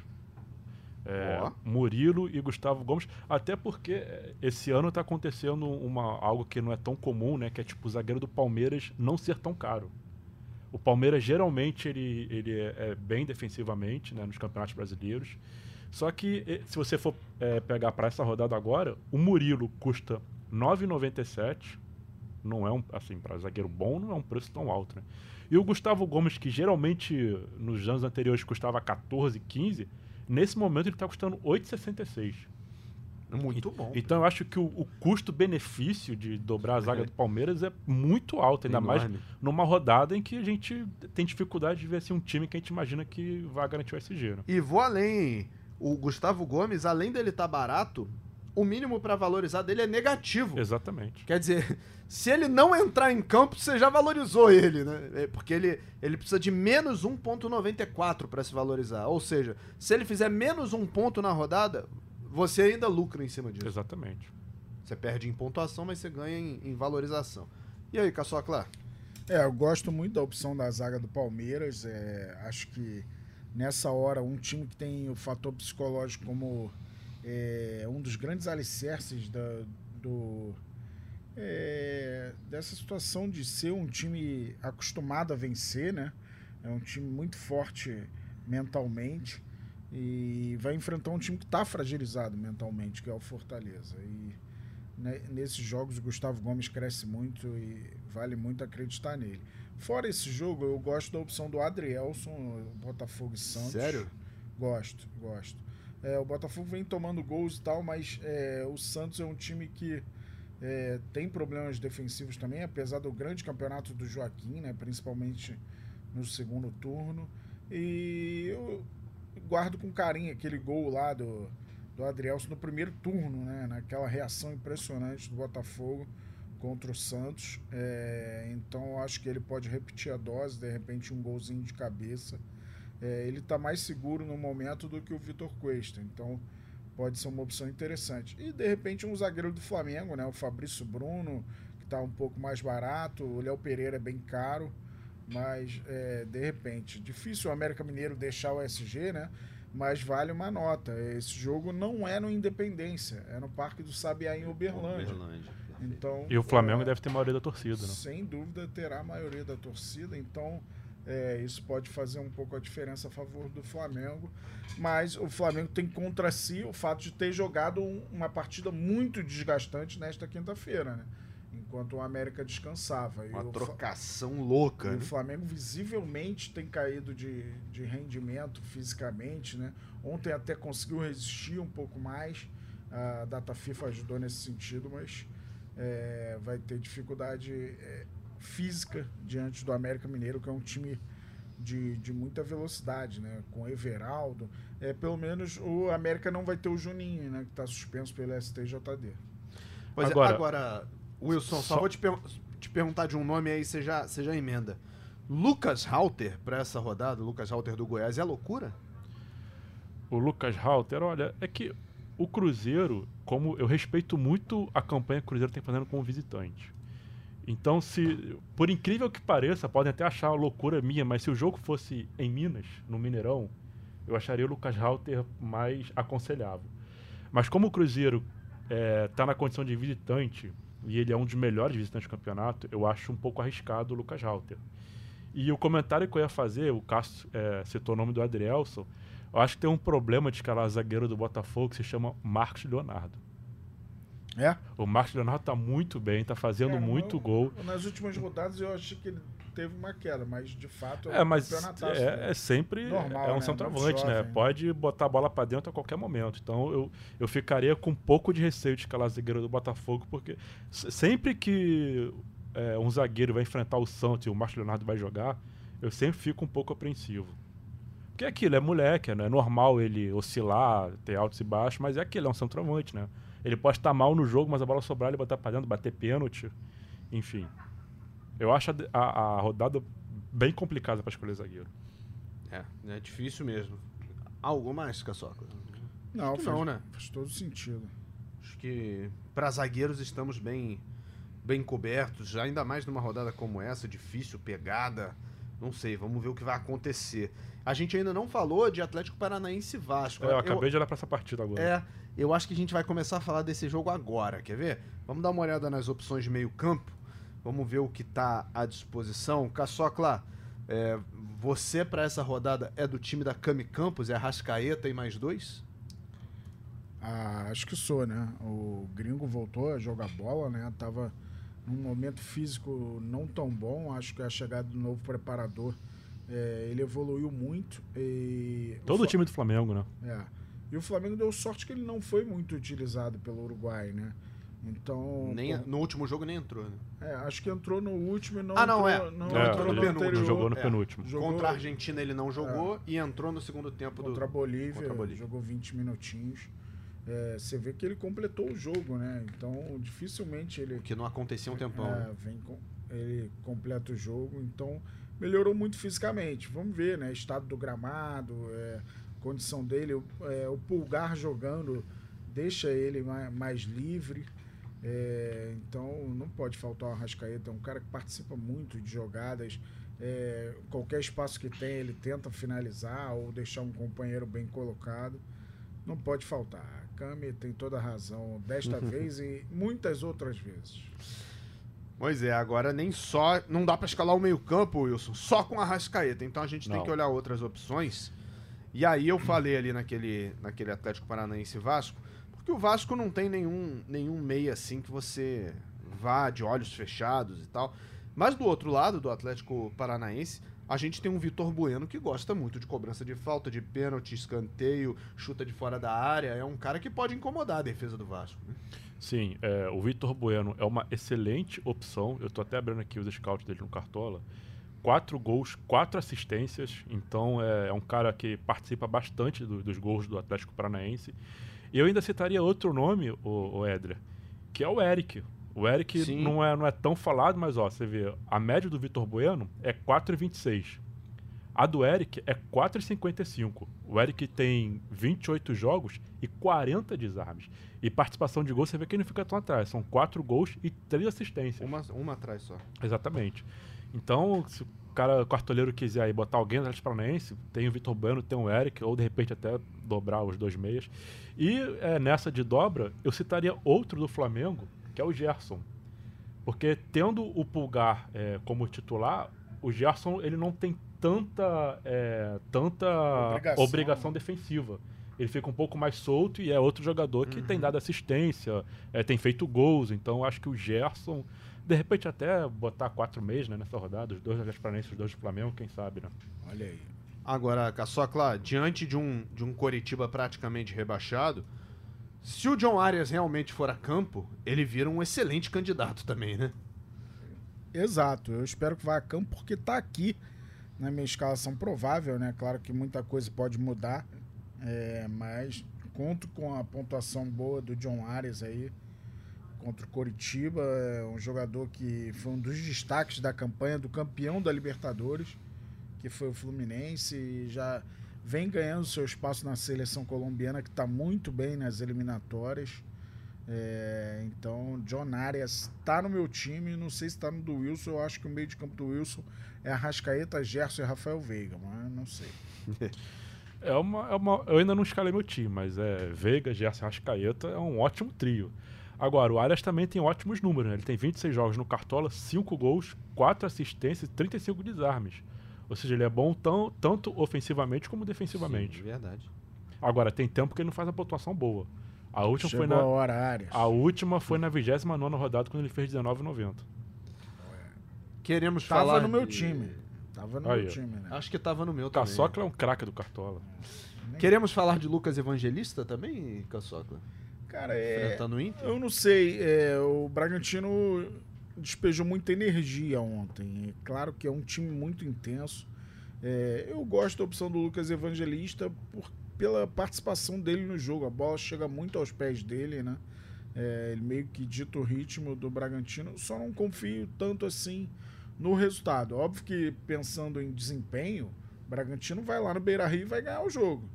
É. Murilo e Gustavo Gomes, até porque é, esse ano tá acontecendo uma, algo que não é tão comum, né? Que é tipo o zagueiro do Palmeiras não ser tão caro. O Palmeiras geralmente ele, ele é, é bem defensivamente né, nos campeonatos brasileiros. Só que eh, se você for eh, pegar para essa rodada agora, o Murilo custa R$ 9,97 não é um, assim, para zagueiro bom, não é um preço tão alto, né? E o Gustavo Gomes, que geralmente nos anos anteriores custava 14, 15, nesse momento ele está custando 8,66. Muito bom. Então eu acho que o, o custo-benefício de dobrar a zaga do Palmeiras é muito alto, ainda mais numa rodada em que a gente tem dificuldade de ver assim, um time que a gente imagina que vai garantir o SG, né? E vou além. O Gustavo Gomes, além dele estar barato, o mínimo pra valorizar dele é negativo. Exatamente. Quer dizer, (laughs) se ele não entrar em campo, você já valorizou ele, né? É, Porque ele, ele precisa de menos 1,94 para se valorizar. Ou seja, se ele fizer menos um ponto na rodada, você ainda lucra em cima disso. Exatamente. Você perde em pontuação, mas você ganha em, em valorização. E aí, Caçocla? É, eu gosto muito da opção da zaga do Palmeiras. É, acho que nessa hora, um time que tem o fator psicológico como é, um dos grandes alicerces da, do, é, dessa situação de ser um time acostumado a vencer, né? É um time muito forte mentalmente e vai enfrentar um time que está fragilizado mentalmente, que é o Fortaleza. E né, nesses jogos o Gustavo Gomes cresce muito e vale muito acreditar nele. Fora esse jogo, eu gosto da opção do Adrielson, Botafogo e Santos. Sério? Gosto, gosto. É, o Botafogo vem tomando gols e tal, mas é, o Santos é um time que é, tem problemas defensivos também, apesar do grande campeonato do Joaquim, né, principalmente no segundo turno. E eu guardo com carinho aquele gol lá do, do Adrielson no primeiro turno, né, naquela reação impressionante do Botafogo contra o Santos. É, então acho que ele pode repetir a dose, de repente um golzinho de cabeça. É, ele está mais seguro no momento do que o Vitor Cuesta. Então pode ser uma opção interessante. E de repente um zagueiro do Flamengo, né? O Fabrício Bruno, que está um pouco mais barato. O Léo Pereira é bem caro. Mas é, de repente, difícil o América Mineiro deixar o SG, né? Mas vale uma nota. Esse jogo não é no Independência, é no Parque do Sabiá em Uberlândia. Então, E o Flamengo é, deve ter maioria da torcida, né? sem dúvida terá a maioria da torcida, então é, isso pode fazer um pouco a diferença a favor do Flamengo. Mas o Flamengo tem contra si o fato de ter jogado um- uma partida muito desgastante nesta quinta-feira, né? Enquanto o América descansava. E Uma o Fla- trocação louca. e né? o Flamengo visivelmente tem caído de, de rendimento fisicamente, né? Ontem até conseguiu resistir um pouco mais. A data FIFA ajudou nesse sentido, mas é, vai ter dificuldade é, física diante do América Mineiro, que é um time de, de muita velocidade, né? Com Everaldo. É, pelo menos o América não vai ter o Juninho, né? Que está suspenso pelo STJD. Pois é, Agora- agora, Wilson, só, Só- vou te, per- te perguntar de um nome aí, você já, você já emenda. Lucas Halter para essa rodada, Lucas Halter do Goiás, é loucura? O Lucas Halter, olha, é que o Cruzeiro, como eu respeito muito a campanha que o Cruzeiro tem fazendo como visitante. Então, se por incrível que pareça, podem até achar loucura minha, mas se o jogo fosse em Minas, no Mineirão, eu acharia o Lucas Halter mais aconselhável. Mas como o Cruzeiro está é, na condição de visitante e ele é um dos melhores visitantes do campeonato, eu acho um pouco arriscado o Lucas Halter. E o comentário que eu ia fazer, o Cássio é, citou o nome do Adrielson, eu acho que tem um problema de escalar zagueiro do Botafogo que se chama Marcos Leonardo. É? O Marcos Leonardo tá muito bem, tá fazendo Cara, muito eu, gol. Nas últimas rodadas eu achei que ele teve uma queda, mas de fato é, é mas é, é, sempre normal, é um né? centroavante, né? Pode botar a bola para dentro a qualquer momento. Então eu, eu ficaria com um pouco de receio de escalar zagueiro do Botafogo, porque sempre que é, um zagueiro vai enfrentar o Santos e o Marcos Leonardo vai jogar, eu sempre fico um pouco apreensivo. Porque é aquilo, é moleque, né? é normal ele oscilar, ter altos e baixos, mas é aquilo, é um centroavante, né? Ele pode estar mal no jogo, mas a bola sobrar, ele botar pra dentro, bater pênalti. Enfim. Eu acho a, a, a rodada bem complicada para escolher zagueiro. É, é difícil mesmo. Algo mais, Caçoca? Não, faz, não, né? Faz todo sentido. Acho que para zagueiros estamos bem bem cobertos, ainda mais numa rodada como essa, difícil, pegada. Não sei, vamos ver o que vai acontecer. A gente ainda não falou de Atlético Paranaense e Vasco. É, eu acabei eu, de olhar para essa partida agora. É, eu acho que a gente vai começar a falar desse jogo agora, quer ver? Vamos dar uma olhada nas opções de meio-campo. Vamos ver o que está à disposição. Caçocla, é, você para essa rodada é do time da Cami Campos? É Rascaeta e mais dois? Ah, acho que sou, né? O gringo voltou a jogar bola, né? Tava num momento físico não tão bom. Acho que a chegada do novo preparador é, ele evoluiu muito. E Todo o, time do Flamengo, né? É. E o Flamengo deu sorte que ele não foi muito utilizado pelo Uruguai, né? Então. Nem, pô, no último jogo nem entrou, né? É, acho que entrou no último e não ah, não, entrou, é. não é, entrou no penúltimo. Jogou no é. penúltimo. Jogou, contra a Argentina ele não jogou é. e entrou no segundo tempo contra do. A Bolívia, contra a Bolívia. Jogou 20 minutinhos. É, você vê que ele completou o jogo, né? Então dificilmente ele. Que não acontecia um tempão. É, vem com, ele completa o jogo, então melhorou muito fisicamente. Vamos ver, né? Estado do gramado, é, condição dele, é, o pulgar jogando deixa ele mais, mais livre. É, então não pode faltar o Arrascaeta, é um cara que participa muito de jogadas. É, qualquer espaço que tem, ele tenta finalizar ou deixar um companheiro bem colocado. Não pode faltar. A Cami tem toda a razão desta (laughs) vez e muitas outras vezes. Pois é, agora nem só. Não dá para escalar o meio-campo, Wilson, só com a Rascaeta. Então a gente não. tem que olhar outras opções. E aí eu falei ali naquele, naquele Atlético Paranaense Vasco porque o Vasco não tem nenhum, nenhum meia assim que você vá de olhos fechados e tal. Mas do outro lado, do Atlético Paranaense, a gente tem um Vitor Bueno que gosta muito de cobrança de falta, de pênalti, escanteio, chuta de fora da área. É um cara que pode incomodar a defesa do Vasco. Né? Sim, é, o Vitor Bueno é uma excelente opção. Eu estou até abrindo aqui os scouts dele no Cartola. Quatro gols, quatro assistências. Então é, é um cara que participa bastante do, dos gols do Atlético Paranaense. Eu ainda citaria outro nome, o, o Edra, que é o Eric. O Eric não é, não é tão falado, mas ó, você vê, a média do Vitor Bueno é 4,26. A do Eric é 4,55. O Eric tem 28 jogos e 40 desarmes. E participação de gol, você vê que ele não fica tão atrás. São 4 gols e 3 assistências. Uma, uma atrás só. Exatamente. Então, se cara cartoleiro quiser aí botar alguém no Atlético Paranaense, tem o Vitor Bueno, tem o Eric, ou de repente até dobrar os dois meias. E é, nessa de dobra, eu citaria outro do Flamengo, que é o Gerson. Porque tendo o Pulgar é, como titular, o Gerson ele não tem tanta, é, tanta obrigação. obrigação. defensiva. Ele fica um pouco mais solto e é outro jogador que uhum. tem dado assistência, é, tem feito gols. Então acho que o Gerson de repente até botar quatro meses né, nessa rodada, os dois da Gasparense, os dois do Flamengo, quem sabe, né? Olha aí. Agora, Caçocla, diante de um, de um Coritiba praticamente rebaixado, se o John Arias realmente for a campo, ele vira um excelente candidato também, né? Exato, eu espero que vá a campo porque está aqui na minha escalação provável, né? Claro que muita coisa pode mudar, é, mas conto com a pontuação boa do John Arias aí contra o Coritiba, é um jogador que foi um dos destaques da campanha do campeão da Libertadores, que foi o Fluminense, já vem ganhando seu espaço na seleção colombiana, que está muito bem nas eliminatórias. É, então, John Arias está no meu time, não sei se está no do Wilson, eu acho que o meio de campo do Wilson é Arrascaeta, Gerson e Rafael Veiga, mas não sei. (laughs) É uma, é uma, eu ainda não escalei meu time, mas é Veiga, Gerson e Arrascaeta é um ótimo trio. Agora, o Arias também tem ótimos números, né? Ele tem 26 jogos no Cartola, 5 gols, 4 assistências e 35 desarmes. Ou seja, ele é bom tão, tanto ofensivamente como defensivamente. Sim, verdade. Agora, tem tempo que ele não faz a pontuação boa. A última Chegou foi na, a hora, Arias. a última foi na 29 rodada, quando ele fez 19,90. Queremos Tava falar no meu de- time. Tava no Aí, meu time, né? Acho que tava no meu O também. Caçocla é um craque do Cartola. Queremos falar de Lucas Evangelista também, Caçocla? Cara, é. Enfrentando o Inter? Eu não sei. é, o Bragantino despejou muita energia ontem. É claro que é um time muito intenso. É, eu gosto da opção do Lucas Evangelista por, pela participação dele no jogo. A bola chega muito aos pés dele, né? É, ele meio que dita o ritmo do Bragantino. Só não confio tanto assim no resultado. Óbvio que pensando em desempenho, o Bragantino vai lá no Beira Rio e vai ganhar o jogo.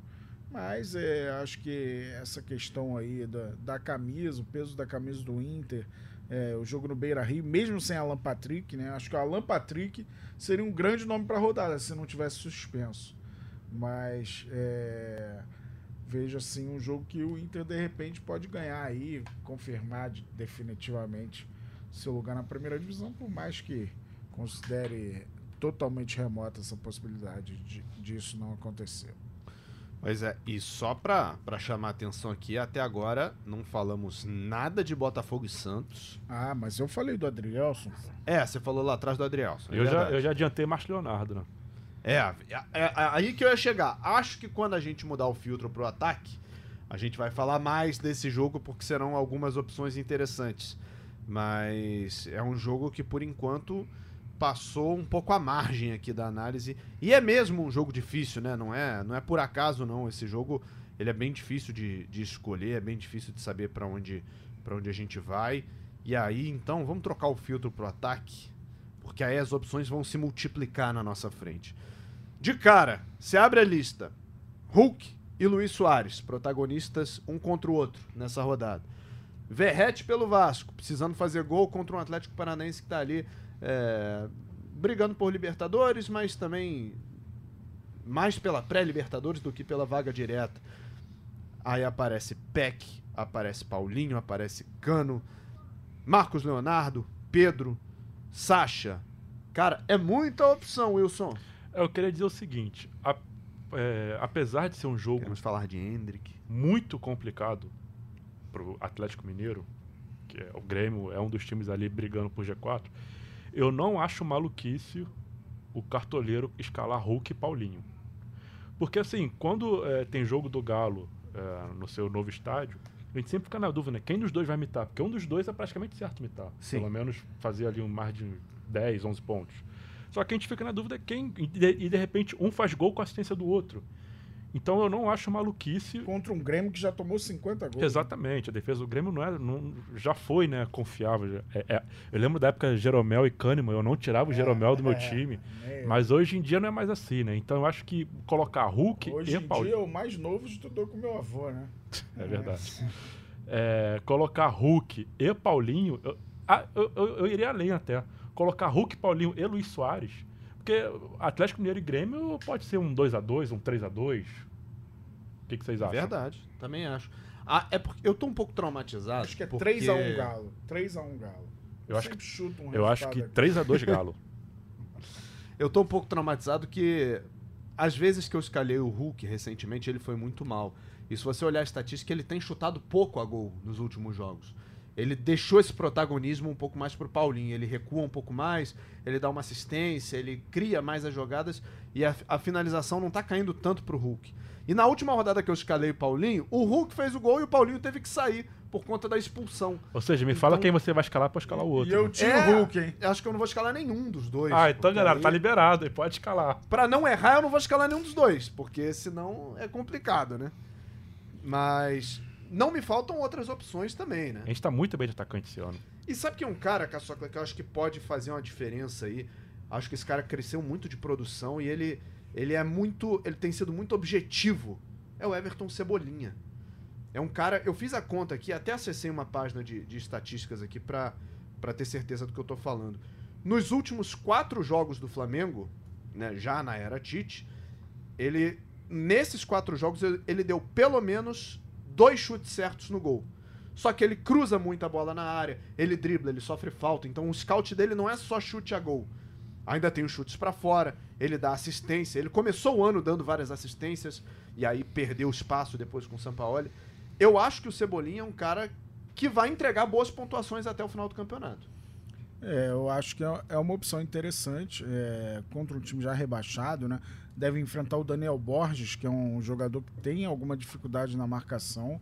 Mas é, acho que essa questão aí da, da camisa, o peso da camisa do Inter, é, o jogo no Beira Rio, mesmo sem Alan Patrick, né? Acho que o Alan Patrick seria um grande nome para rodada se não tivesse suspenso. Mas é, vejo assim um jogo que o Inter de repente pode ganhar aí, confirmar de- definitivamente seu lugar na primeira divisão, por mais que considere totalmente remota essa possibilidade de, disso não acontecer. Pois é, e só pra, pra chamar a atenção aqui, até agora não falamos nada de Botafogo e Santos. Ah, mas eu falei do Adrielson. É, você falou lá atrás do Adrielson. é eu, já, eu já adiantei Márcio Leonardo, né? É, é, é aí que eu ia chegar. Acho que quando a gente mudar o filtro pro ataque, a gente vai falar mais desse jogo porque serão algumas opções interessantes. Mas é um jogo que por enquanto passou um pouco à margem aqui da análise. E é mesmo um jogo difícil, né? Não é, não é por acaso não. Esse jogo ele é bem difícil de, de escolher, é bem difícil de saber para onde onde a gente vai. E aí, então, vamos trocar o filtro pro ataque, porque aí as opções vão se multiplicar na nossa frente. De cara, se abre a lista. Hulk e Luiz Soares, protagonistas um contra o outro nessa rodada. Verrete pelo Vasco, precisando fazer gol contra um Atlético Paranaense que tá ali é, brigando por Libertadores, mas também mais pela pré-Libertadores do que pela vaga direta. Aí aparece Peck, aparece Paulinho, aparece Cano, Marcos Leonardo, Pedro, Sacha. Cara, é muita opção, Wilson. Eu queria dizer o seguinte: a- é, apesar de ser um jogo Queremos falar de Hendrick. muito complicado pro Atlético Mineiro, que é o Grêmio é um dos times ali brigando por G4, eu não acho maluquice o cartoleiro escalar Hulk e Paulinho. Porque assim, quando é, tem jogo do Galo é, no seu novo estádio, a gente sempre fica na dúvida, né? Quem dos dois vai mitar? Porque um dos dois é praticamente certo mitar. Sim. Pelo menos fazer ali um mais de 10, 11 pontos. Só que a gente fica na dúvida quem. E de, e de repente um faz gol com a assistência do outro. Então eu não acho maluquice Contra um Grêmio que já tomou 50 gols. Exatamente, a defesa do Grêmio não é, não- já foi né, confiável. é- é- eu lembro da época Jeromel e Kahneman, eu não tirava o Jeromel do meu é, time, É, mas hoje em dia não é mais assim, né? Então eu acho que colocar Hulk Hoje e em Paulinho. dia, o mais novo estudou com meu avô, né? (laughs) É verdade. É, colocar Hulk e Paulinho, eu, ah, eu, eu- eu iria além até. Colocar Hulk, Paulinho e Luiz Soares. Porque Atlético Mineiro e Grêmio pode ser um 2x2, um 3x2. O que, que vocês acham? Verdade, também acho. Ah, é porque eu tô um pouco traumatizado. Acho que é porque... 3x1 Galo. 3x1 Galo. Eu acho sempre chuto um Eu acho que resultado 3x2 (laughs) Galo. Eu tô um pouco traumatizado que às vezes que eu escalei o Hulk recentemente, ele foi muito mal. E se você olhar a estatística, ele tem chutado pouco a gol nos últimos jogos. Ele deixou esse protagonismo um pouco mais pro Paulinho. Ele recua um pouco mais, ele dá uma assistência, ele cria mais as jogadas e a, a finalização não tá caindo tanto pro Hulk. E na última rodada que eu escalei o Paulinho, o Hulk fez o gol e o Paulinho teve que sair por conta da expulsão. Ou seja, me fala Então- quem você vai escalar pra escalar o outro. E eu né? tinha É, o Hulk, hein? Acho que eu não vou escalar nenhum dos dois. Ah, então, galera, aí- tá liberado, aí pode escalar. Pra não errar, eu não vou escalar nenhum dos dois, porque senão é complicado, né? Mas não me faltam outras opções também, né? A gente tá muito bem de atacante esse ano. E sabe que um cara, Caçocla, que eu acho que pode fazer uma diferença aí? Acho que esse cara cresceu muito de produção e ele ele é muito. Ele tem sido muito objetivo. É o Everton Cebolinha. É um cara. Eu fiz a conta aqui, até acessei uma página de, de estatísticas aqui pra, pra ter certeza do que eu tô falando. Nos últimos quatro jogos do Flamengo, né, já na era Tite, ele. Nesses quatro jogos, ele deu pelo menos dois chutes certos no gol. Só que ele cruza muito a bola na área, ele dribla, ele sofre falta. Então o scout dele não é só chute a gol. Ainda tem os chutes pra fora, ele dá assistência. Ele começou o ano dando várias assistências e aí perdeu espaço depois com o Sampaoli. Eu acho que o Cebolinha é um cara que vai entregar boas pontuações até o final do campeonato. É, eu acho que é é uma opção interessante é, contra um time já rebaixado, né? Deve enfrentar o Daniel Borges, que é um jogador que tem alguma dificuldade na marcação.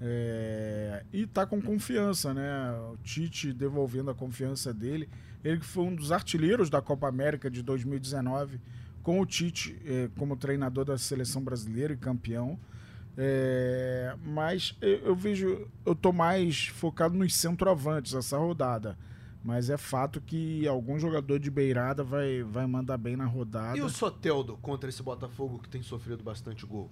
é, e tá com confiança, né? O Tite devolvendo a confiança dele. Ele que foi um dos artilheiros da Copa América de 2019, com o Tite é, como treinador da seleção brasileira e campeão. É, mas eu, eu vejo, eu tô mais focado nos centroavantes essa rodada. Mas é fato que algum jogador de beirada vai, vai mandar bem na rodada. E o Soteldo contra esse Botafogo que tem sofrido bastante gol?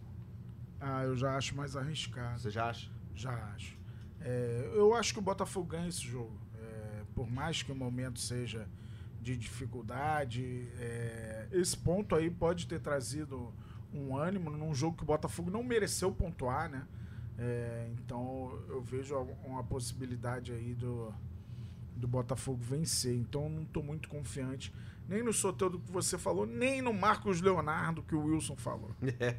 Ah, eu já acho mais arriscado. Você já acha? Já acho. É, eu acho que o Botafogo ganha esse jogo. É, por mais que o momento seja de dificuldade, é, esse ponto aí pode ter trazido um ânimo num jogo que o Botafogo não mereceu pontuar, né? É, então eu vejo uma possibilidade aí do, do Botafogo vencer. Então não estou muito confiante nem no Soteldo que você falou, nem no Marcos Leonardo que o Wilson falou. (laughs) É.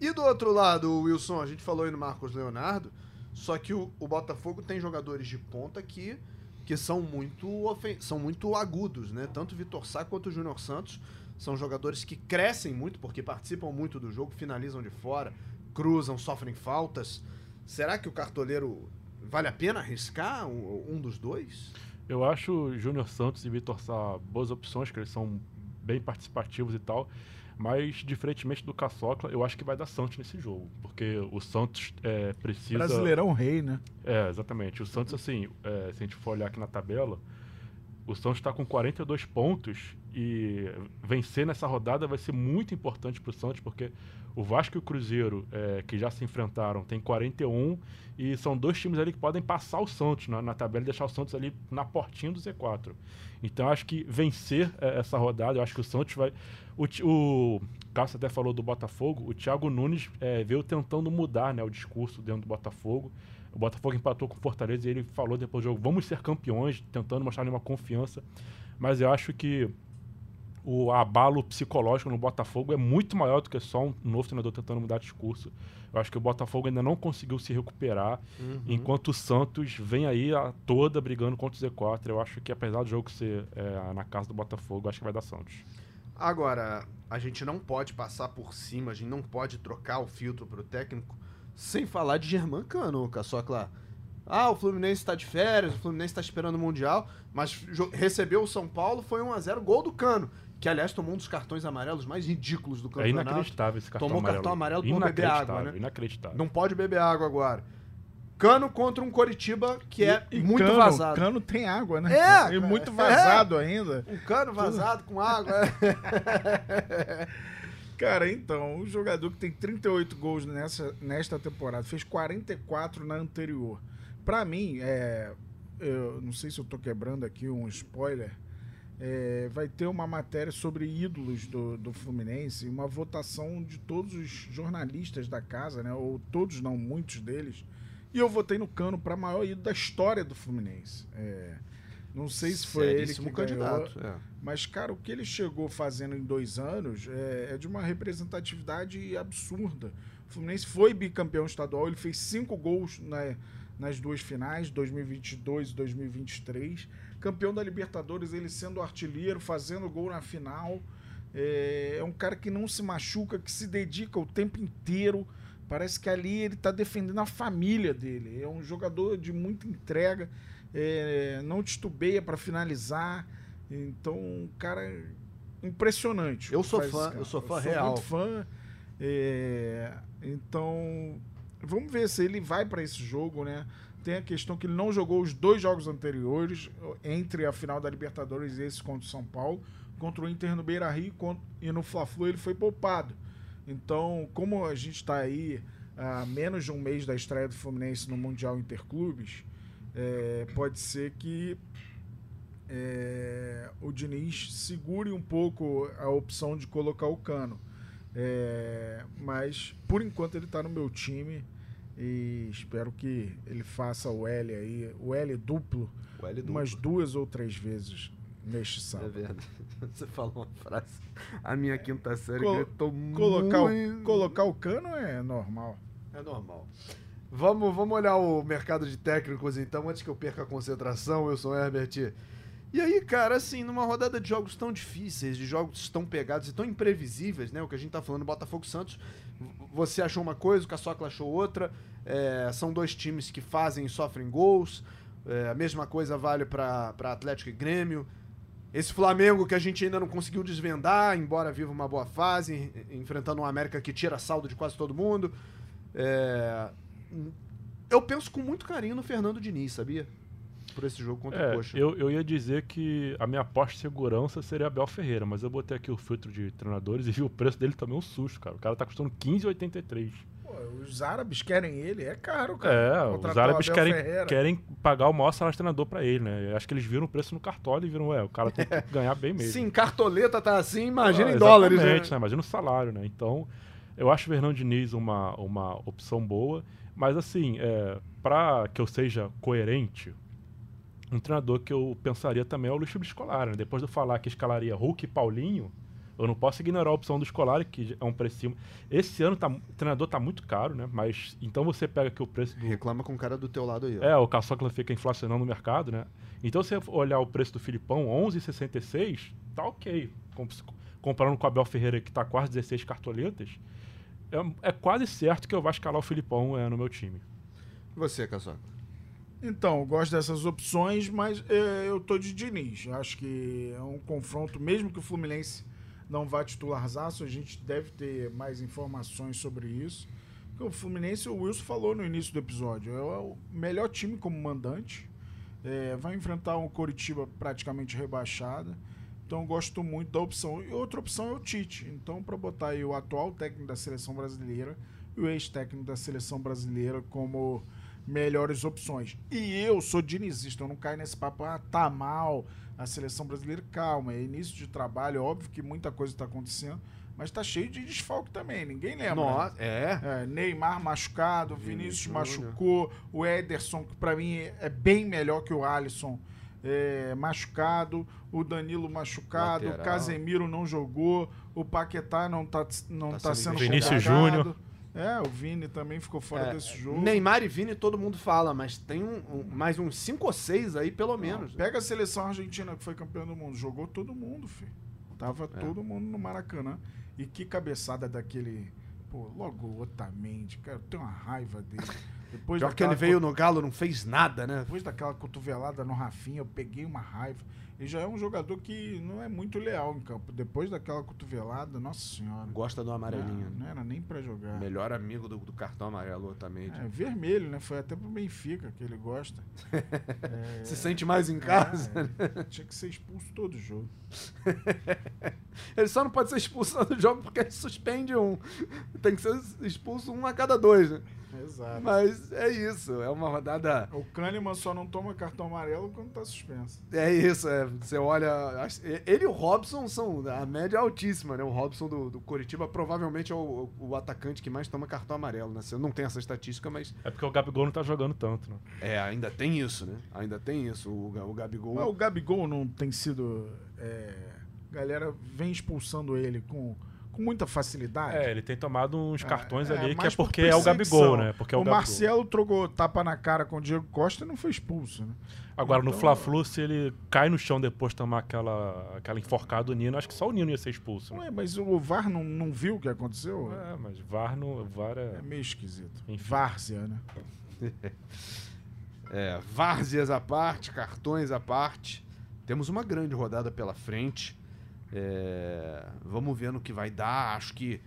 E do outro lado, Wilson, a gente falou aí no Marcos Leonardo, só que o, o Botafogo tem jogadores de ponta que, que são, muito ofen- são muito agudos, né? Tanto o Vitor Sá quanto o Júnior Santos são jogadores que crescem muito, porque participam muito do jogo, finalizam de fora, cruzam, sofrem faltas. Será que o cartoleiro vale a pena arriscar um, um dos dois? Eu acho Júnior Santos e Vitor Sá boas opções, que eles são bem participativos e tal. Mas, diferentemente do Caçocla, eu acho que vai dar Santos nesse jogo. Porque o Santos é, precisa. Brasileirão rei, né? É, exatamente. O Santos, assim, é, se a gente for olhar aqui na tabela, o Santos está com 42 pontos e vencer nessa rodada vai ser muito importante para o Santos, porque o Vasco e o Cruzeiro, é, que já se enfrentaram, tem 41 e são dois times ali que podem passar o Santos na, na tabela e deixar o Santos ali na portinha do Z4. Então acho que vencer é, essa rodada, eu acho que o Santos vai. O, o Cássio até falou do Botafogo, o Thiago Nunes é, veio tentando mudar né, o discurso dentro do Botafogo. O Botafogo empatou com o Fortaleza e ele falou depois do jogo: vamos ser campeões, tentando mostrar uma confiança. Mas eu acho que o abalo psicológico no Botafogo é muito maior do que só um novo treinador tentando mudar discurso. Eu acho que o Botafogo ainda não conseguiu se recuperar, enquanto o Santos vem aí a toda brigando contra o Z4. Eu acho que apesar do jogo ser é, na casa do Botafogo, acho que vai dar Santos. Agora, a gente não pode passar por cima, a gente não pode trocar o filtro pro técnico sem falar de Germán Cano, Caçocla. Ah, o Fluminense tá de férias, o Fluminense tá esperando o Mundial, mas recebeu o São Paulo, foi 1x0, gol do Cano, que aliás tomou um dos cartões amarelos mais ridículos do É campeonato. inacreditável esse cartão Tomou amarelo. cartão amarelo por beber água, Inacreditável, né? Inacreditável. Não pode beber água agora. Cano contra um Coritiba que é E- e muito cano, vazado. Cano tem água, né? É? E muito é. vazado ainda. (laughs) Um cano vazado com água. (laughs) Cara, então, o jogador que tem 38 gols nessa, nesta temporada, fez 44 na anterior. Pra mim, é, eu não sei se eu tô quebrando aqui um spoiler, é, vai ter uma matéria sobre ídolos do, do Fluminense, uma votação de todos os jornalistas da casa, né? Ou todos, não, muitos deles. E eu votei no Cano para maior ídolo da história do Fluminense. É, não sei se foi ele que Seríssimo ganhou, candidato. é. mas, cara, o que ele chegou fazendo em dois anos é, é de uma representatividade absurda. O Fluminense foi bicampeão estadual, ele fez cinco gols na- nas duas finais, 2022 e 2023. Campeão da Libertadores, ele sendo artilheiro, fazendo gol na final. É, é um cara que não se machuca, que se dedica o tempo inteiro. Parece que ali ele está defendendo a família dele. É um jogador de muita entrega, é, não titubeia para finalizar. Então, um cara impressionante. Eu sou fã, eu sou fã sou real. muito fã. é, então, vamos ver se ele vai para esse jogo, né? Tem a questão que ele não jogou os dois jogos anteriores, entre a final da Libertadores e esse contra o São Paulo, contra o Inter no Beira-Rio e no Fla-Flu ele foi poupado. Então, como a gente está aí a menos de um mês da estreia do Fluminense no Mundial Interclubes, é, pode ser que é, o Diniz segure um pouco a opção de colocar o Cano. É, mas, por enquanto, ele está no meu time e espero que ele faça o L aí, o L duplo, o L duplo. umas duas ou três vezes neste sábado. É verdade. (laughs) Você falou uma frase. A minha quinta série Col gritou colocar muito... O, colocar o cano é normal. É normal. Vamos, vamos olhar o mercado de técnicos então, antes que eu perca a concentração. Eu sou Herbert. E aí, cara, assim, numa rodada de jogos tão difíceis, de jogos tão pegados e tão imprevisíveis, né? O que a gente tá falando, Botafogo Santos, você achou uma coisa, o Caçocla achou outra. É, são dois times que fazem e sofrem gols. É, a mesma coisa vale para Atlético e Grêmio. Esse Flamengo que a gente ainda não conseguiu desvendar, embora viva uma boa fase, enfrentando um América que tira saldo de quase todo mundo. É... Eu penso com muito carinho no Fernando Diniz, sabia? Por esse jogo contra é, o Coxa. Eu, eu ia dizer que a minha aposta de segurança seria Abel Ferreira, mas eu botei aqui o filtro de treinadores e vi o preço dele também um susto, cara. O cara tá custando 15,83. Os árabes querem ele, é caro, cara. É, os árabes querem, querem pagar o maior salário de treinador pra ele, né? Eu acho que eles viram o preço no cartola e viram, ué, o cara tem que (laughs) ganhar bem mesmo. Sim, cartoleta tá assim, imagina ah, em dólares, né? né? Imagina o salário, né? Então, eu acho o Fernando Diniz uma, uma opção boa, mas assim, é, para que eu seja coerente, um treinador que eu pensaria também é o Luiz Felipe Scolari, né? Depois de eu falar que escalaria Hulk e Paulinho, eu não posso ignorar a opção do Scolari, que é um preço. Esse ano tá, o treinador tá muito caro, né? Mas então você pega aqui o preço do. Reclama com o cara do teu lado aí. Ó. É, o Caçocla fica inflacionando no mercado, né? Então se você olhar o preço do Filipão, 11,66, tá ok. Comparando com o Abel Ferreira, que tá quase 16 cartoletas, é, é quase certo que eu vou escalar o Filipão é, no meu time. E você, Caçocla? Então, eu gosto dessas opções, mas é, eu tô de Diniz. Acho que é um confronto, mesmo que o Fluminense não vai titularzaço, a gente deve ter mais informações sobre isso. Porque o Fluminense, o Wilson falou no início do episódio, é o melhor time como mandante. É, vai enfrentar um Coritiba praticamente rebaixada. Então gosto muito da opção. E outra opção é o Tite. Então, para botar aí o atual técnico da seleção brasileira e o ex-técnico da seleção brasileira como melhores opções. E eu sou dinizista, eu não caio nesse papo, ah, tá mal, a seleção brasileira, calma, é início de trabalho, é óbvio que muita coisa está acontecendo, mas tá cheio de desfalque também, ninguém lembra. Nossa, né? é. é. Neymar machucado, Vinícius, Vinícius machucou, o Ederson, que para mim é bem melhor que o Alisson, é, machucado, o Danilo machucado, Lateral. o Casemiro não jogou, o Paquetá não tá, não tá, tá sendo Vinícius Júnior. É, o Vini também ficou fora é, desse jogo. Neymar e Vini todo mundo fala, mas tem um, um mais uns 5 ou 6 aí, pelo Não, menos. Pega a seleção argentina que foi campeã do mundo. Jogou todo mundo, filho. Tava é. todo mundo no Maracanã. E que cabeçada daquele. Pô, logo Otamendi, cara, eu tenho uma raiva dele. (laughs) Depois Pior que ele veio no Galo, não fez nada, né? Depois daquela cotovelada no Rafinha, eu peguei uma raiva. Ele já é um jogador que não é muito leal em campo. Depois daquela cotovelada, nossa senhora. Gosta do amarelinho. Não, não era nem para jogar. Melhor amigo do, do cartão amarelo também. É, vermelho, né? Foi até pro Benfica que ele gosta. (laughs) é, Se sente mais em casa. É, tinha que ser expulso todo jogo. (laughs) ele só não pode ser expulso (laughs) todo jogo porque ele suspende um. Tem que ser expulso um a cada dois, né? Exato. Mas é isso, é uma rodada. O Kahneman só não toma cartão amarelo quando tá suspenso. É isso, é. Você olha. Ele e o Robson são a média é altíssima, né? O Robson do, do Coritiba provavelmente é o, o, atacante que mais toma cartão amarelo, né? Você não tem essa estatística, mas. É porque o Gabigol não tá jogando tanto, né? É, ainda tem isso, né? Ainda tem isso. O, o Gabigol. Mas o Gabigol não tem sido. É... Galera vem expulsando ele com com muita facilidade. É, ele tem tomado uns cartões é, ali é, que é porque é o Gabigol, né? Porque é o, o Marcelo trocou tapa na cara com o Diego Costa e não foi expulso, né? Agora, então, no Fla-Flu, se ele cai no chão depois de tomar aquela, aquela enforcada do Nino, acho que só o Nino ia ser expulso. Né? Ué, mas o VAR não, não viu o que aconteceu? É, mas VAR, no, VAR é... é meio esquisito. Enfim. Várzea, né? (laughs) é, várzeas à parte, cartões à parte. Temos uma grande rodada pela frente. É, vamos ver no que vai dar. Acho que,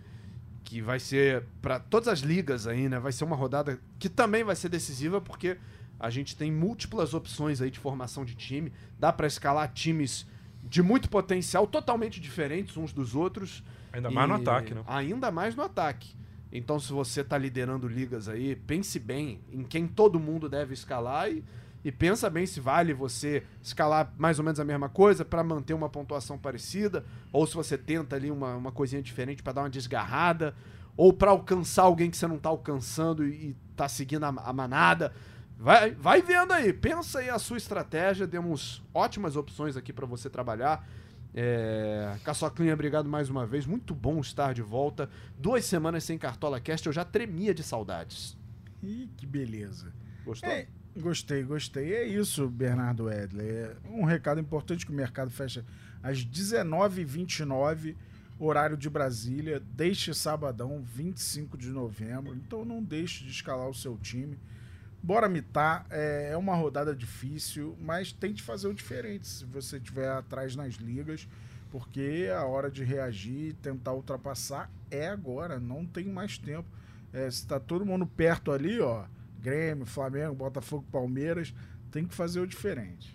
que vai ser para todas as ligas aí, né? Vai ser uma rodada que também vai ser decisiva porque a gente tem múltiplas opções aí de formação de time. Dá para escalar times de muito potencial, totalmente diferentes uns dos outros. Ainda mais no ataque, né? Ainda mais no ataque. Então, se você tá liderando ligas aí, pense bem em quem todo mundo deve escalar e, e pensa bem se vale você escalar mais ou menos a mesma coisa para manter uma pontuação parecida, ou se você tenta ali uma, uma coisinha diferente para dar uma desgarrada, ou para alcançar alguém que você não tá alcançando e, e tá seguindo a, a manada. Vai, vai vendo aí, pensa aí a sua estratégia, temos ótimas opções aqui para você trabalhar. É, Caçoclinha, obrigado mais uma vez. Muito bom estar de volta. Duas semanas sem Cartola Cast, eu já tremia de saudades. Ih, que beleza. Gostou? É, gostei, gostei. É isso, Bernardo Edley. É um recado importante que o mercado fecha às 19h29, horário de Brasília, deste sabadão, 25 de novembro. Então não deixe de escalar o seu time. Bora mitar, é, é uma rodada difícil, mas tente fazer o diferente se você estiver atrás nas ligas, porque a hora de reagir, tentar ultrapassar é agora, não tem mais tempo. É, se tá todo mundo perto ali, ó, Grêmio, Flamengo, Botafogo, Palmeiras, tem que fazer o diferente.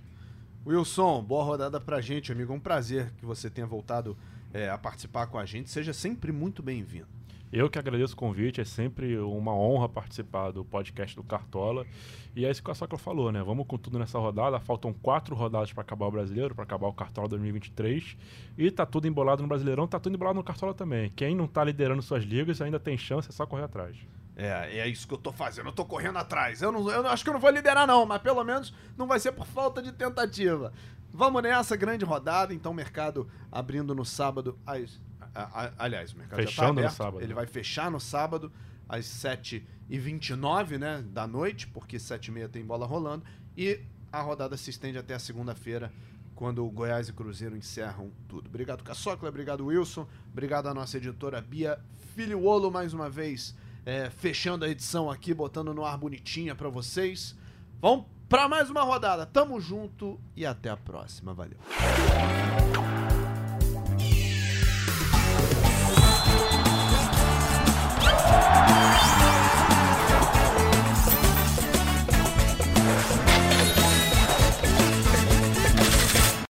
Wilson, boa rodada pra gente, amigo. É um prazer que você tenha voltado é, a participar com a gente. Seja sempre muito bem-vindo. Eu que agradeço o convite, é sempre uma honra participar do podcast do Cartola. E é isso que a Sacra falou, né? Vamos com tudo nessa rodada. Faltam quatro rodadas para acabar o brasileiro, para acabar o Cartola 2023. E tá tudo embolado no Brasileirão, tá tudo embolado no Cartola também. Quem não tá liderando suas ligas ainda tem chance, é só correr atrás. É, é isso que eu tô fazendo. Eu tô correndo atrás. Eu, não, eu acho que eu não vou liderar, não, mas pelo menos não vai ser por falta de tentativa. Vamos nessa grande rodada. Então, mercado abrindo no sábado. Às, a- a- aliás, o mercado já Fechando tá no aberto. sábado. Ele vai fechar no sábado, às 7h29 né, da noite, porque 7h30 tem bola rolando. E a rodada se estende até a segunda-feira, quando o Goiás e Cruzeiro encerram tudo. Obrigado, Caçocla. Obrigado, Wilson. Obrigado à nossa editora Bia Filiolo, mais uma vez, é, fechando a edição aqui, botando no ar bonitinha para vocês. Vamos para mais uma rodada. Tamo junto e até a próxima. Valeu.